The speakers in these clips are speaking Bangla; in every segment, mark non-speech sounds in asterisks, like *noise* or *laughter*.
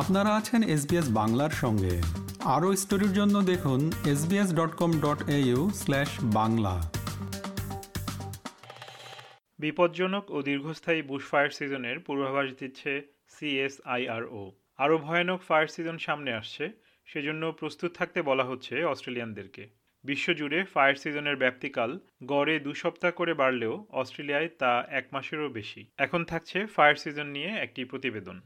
আপনারা আছেন এসবিএস বাংলার সঙ্গে। আরও স্টোরির জন্য দেখুন SBS dot com dot au slash Bangla. বিপজ্জনক ও দীর্ঘস্থায়ী বুশফায়ার সিজনের পূর্বাভাস দিচ্ছে সিএসআইআরও আরও ভয়ানক ফায়ার সিজন সামনে আসছে, সেজন্য প্রস্তুত থাকতে বলা হচ্ছে অস্ট্রেলিয়ানদেরকে। বিশ্বজুড়ে ফায়ার সিজনের ব্যাপ্তিকাল গড়ে দু সপ্তাহ করে বাড়লেও অস্ট্রেলিয়ায় তা এক মাসেরও বেশি। এখন থাকছে ফায়ার সিজন নিয়ে একটি প্রতিবেদন।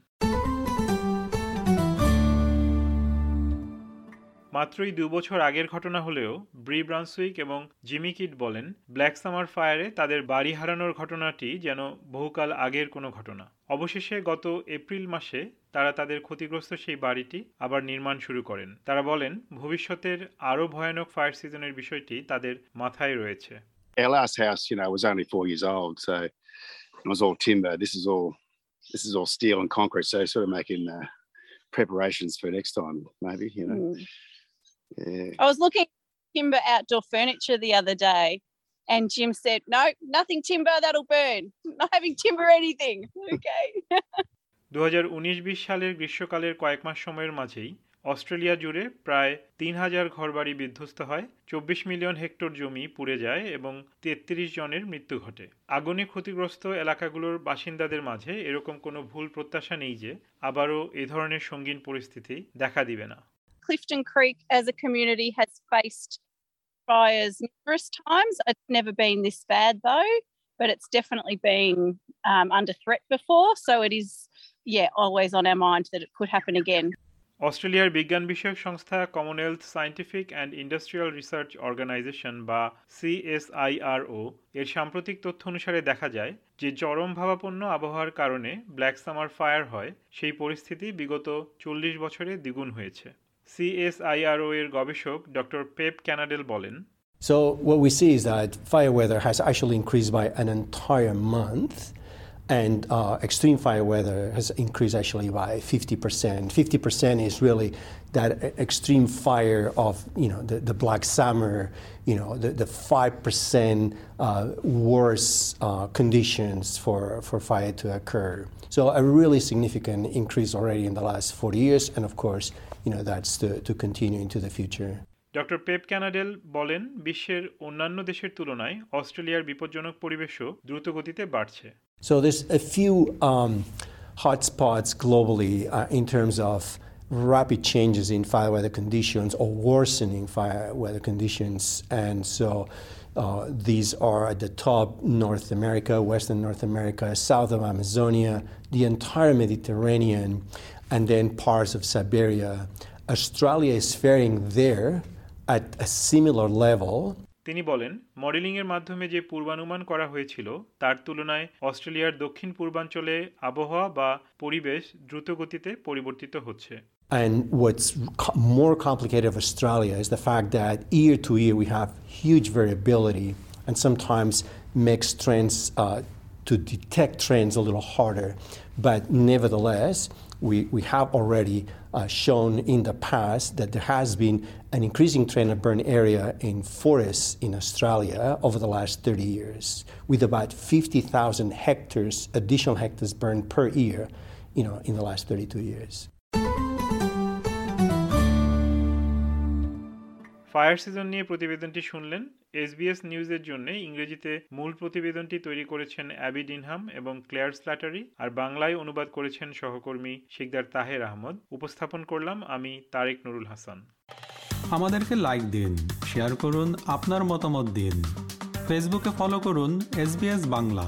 মাত্রই দু বছর আগের ঘটনা হলেও ব্রি ব্রান্সুইক এবং জিমি কিট বলেন ব্ল্যাক সামার ফায়ারে তাদের বাড়ি হারানোর ঘটনাটি যেন বহুকাল আগের কোনো ঘটনা অবশেষে গত এপ্রিল মাসে তারা তাদের ক্ষতিগ্রস্ত সেই বাড়িটি আবার নির্মাণ শুরু করেন তারা বলেন ভবিষ্যতের আরও ভয়ানক ফায়ার সিজনের বিষয়টি তাদের মাথায় রয়েছে Our last house, you know, was only four years old, so it was all timber. This is all this is all steel and concrete. So sort of making uh, preparations for next time, maybe. You know, Mm. Yeah. I was looking at timber outdoor furniture the other day, and Jim said, "No, nothing timber. That'll burn. *laughs* Not having timber anything." *laughs* Okay. দু হাজার উনিশ বিশ সালের গ্রীষ্মকালের কয়েক মাস সময়ের মাঝেই অস্ট্রেলিয়া জুড়ে প্রায় তিন হাজার ঘরবাড়ি বিধ্বস্ত হয় চব্বিশ মিলিয়ন হেক্টর জমি পুড়ে যায় এবং তেত্রিশ জনের মৃত্যু ঘটে আগুনে ক্ষতিগ্রস্ত এলাকাগুলোর বাসিন্দাদের মাঝে এরকম কোনো ভুল প্রত্যাশা নেই যে আবারও এ ধরনের সঙ্গীন পরিস্থিতি দেখা দিবে না Clifton Creek, as a community, has faced fires numerous times. It's never been this bad though, but it's definitely been um, under threat before. So it is, yeah, always on our mind that it could happen again. অস্ট্রেলিয়ার বিজ্ঞান বিষয়ক সংস্থা Commonwealth Scientific and Industrial Research Organisation বা সিএসআইআরও এর সাম্প্রতিক তথ্য অনুসারে দেখা যায় যে চরম ভাবাপন্ন আবহাওয়ার কারণে ব্ল্যাক সামার ফায়ার হয় সেই পরিস্থিতি বিগত চল্লিশ বছরে দ্বিগুণ হয়েছে সিএসআইআরও এর গবেষক ডক্টর পেপ ক্যানাডেল বলেন So what we see is that fire weather has actually increased by an entire month, and uh, extreme fire weather has increased actually by 50%. 50% is really that e- extreme fire of you know the, the black summer, you know the, the 5% uh, worse uh, conditions for, for fire to occur. So a really significant increase already in the last 40 years, and of course, you know that's to, to continue into the future. Doctor Pep Canadell বলেন বিশ্বের অন্যান্য দেশের তুলনায় অস্ট্রেলিয়ার বিপজ্জনক পরিবেশও দ্রুত গতিতে বাড়ছে So there's a few um, hotspots globally uh, in terms of rapid changes in fire weather conditions or worsening fire weather conditions, and so uh, these are at the top: North America, Western North America, south of Amazonia, the entire Mediterranean, and then parts of Siberia. Australia is faring there at a similar level তিনি বলেন মডেলিংয়ের মাধ্যমে যে পূর্বানুমান করা হয়েছিল তার তুলনায় অস্ট্রেলিয়ার দক্ষিণ পূর্বাঞ্চলে আবহাওয়া বা পরিবেশ দ্রুতগতিতে পরিবর্তিত হচ্ছে And what's co- more complicated of Australia is the fact that year to year we have huge variability and sometimes makes trends uh, to detect trends a little harder. But nevertheless, we, we have already uh, shown in the past that there has been an increasing trend of burn area in forests in Australia over the last 30 years, with about 50,000 hectares, additional hectares burned per year, you know, in the last 32 years. Fire season নিয়ে প্রতিবেদনটি শুনলেন। এসবিএস নিউজের জন্য ইংরেজিতে মূল প্রতিবেদনটি তৈরি করেছেন অ্যাবি ডিনহাম এবং ক্লেয়ার স্ল্যাটারি, আর বাংলায় অনুবাদ করেছেন সহকর্মী শিকদার তাহের আহমদ। উপস্থাপন করলাম আমি তারেক নুরুল হাসান। আমাদেরকে লাইক দিন শেয়ার করুন, আপনার মতামত দিন। ফেসবুকে ফলো করুন, এসবিএস বাংলা।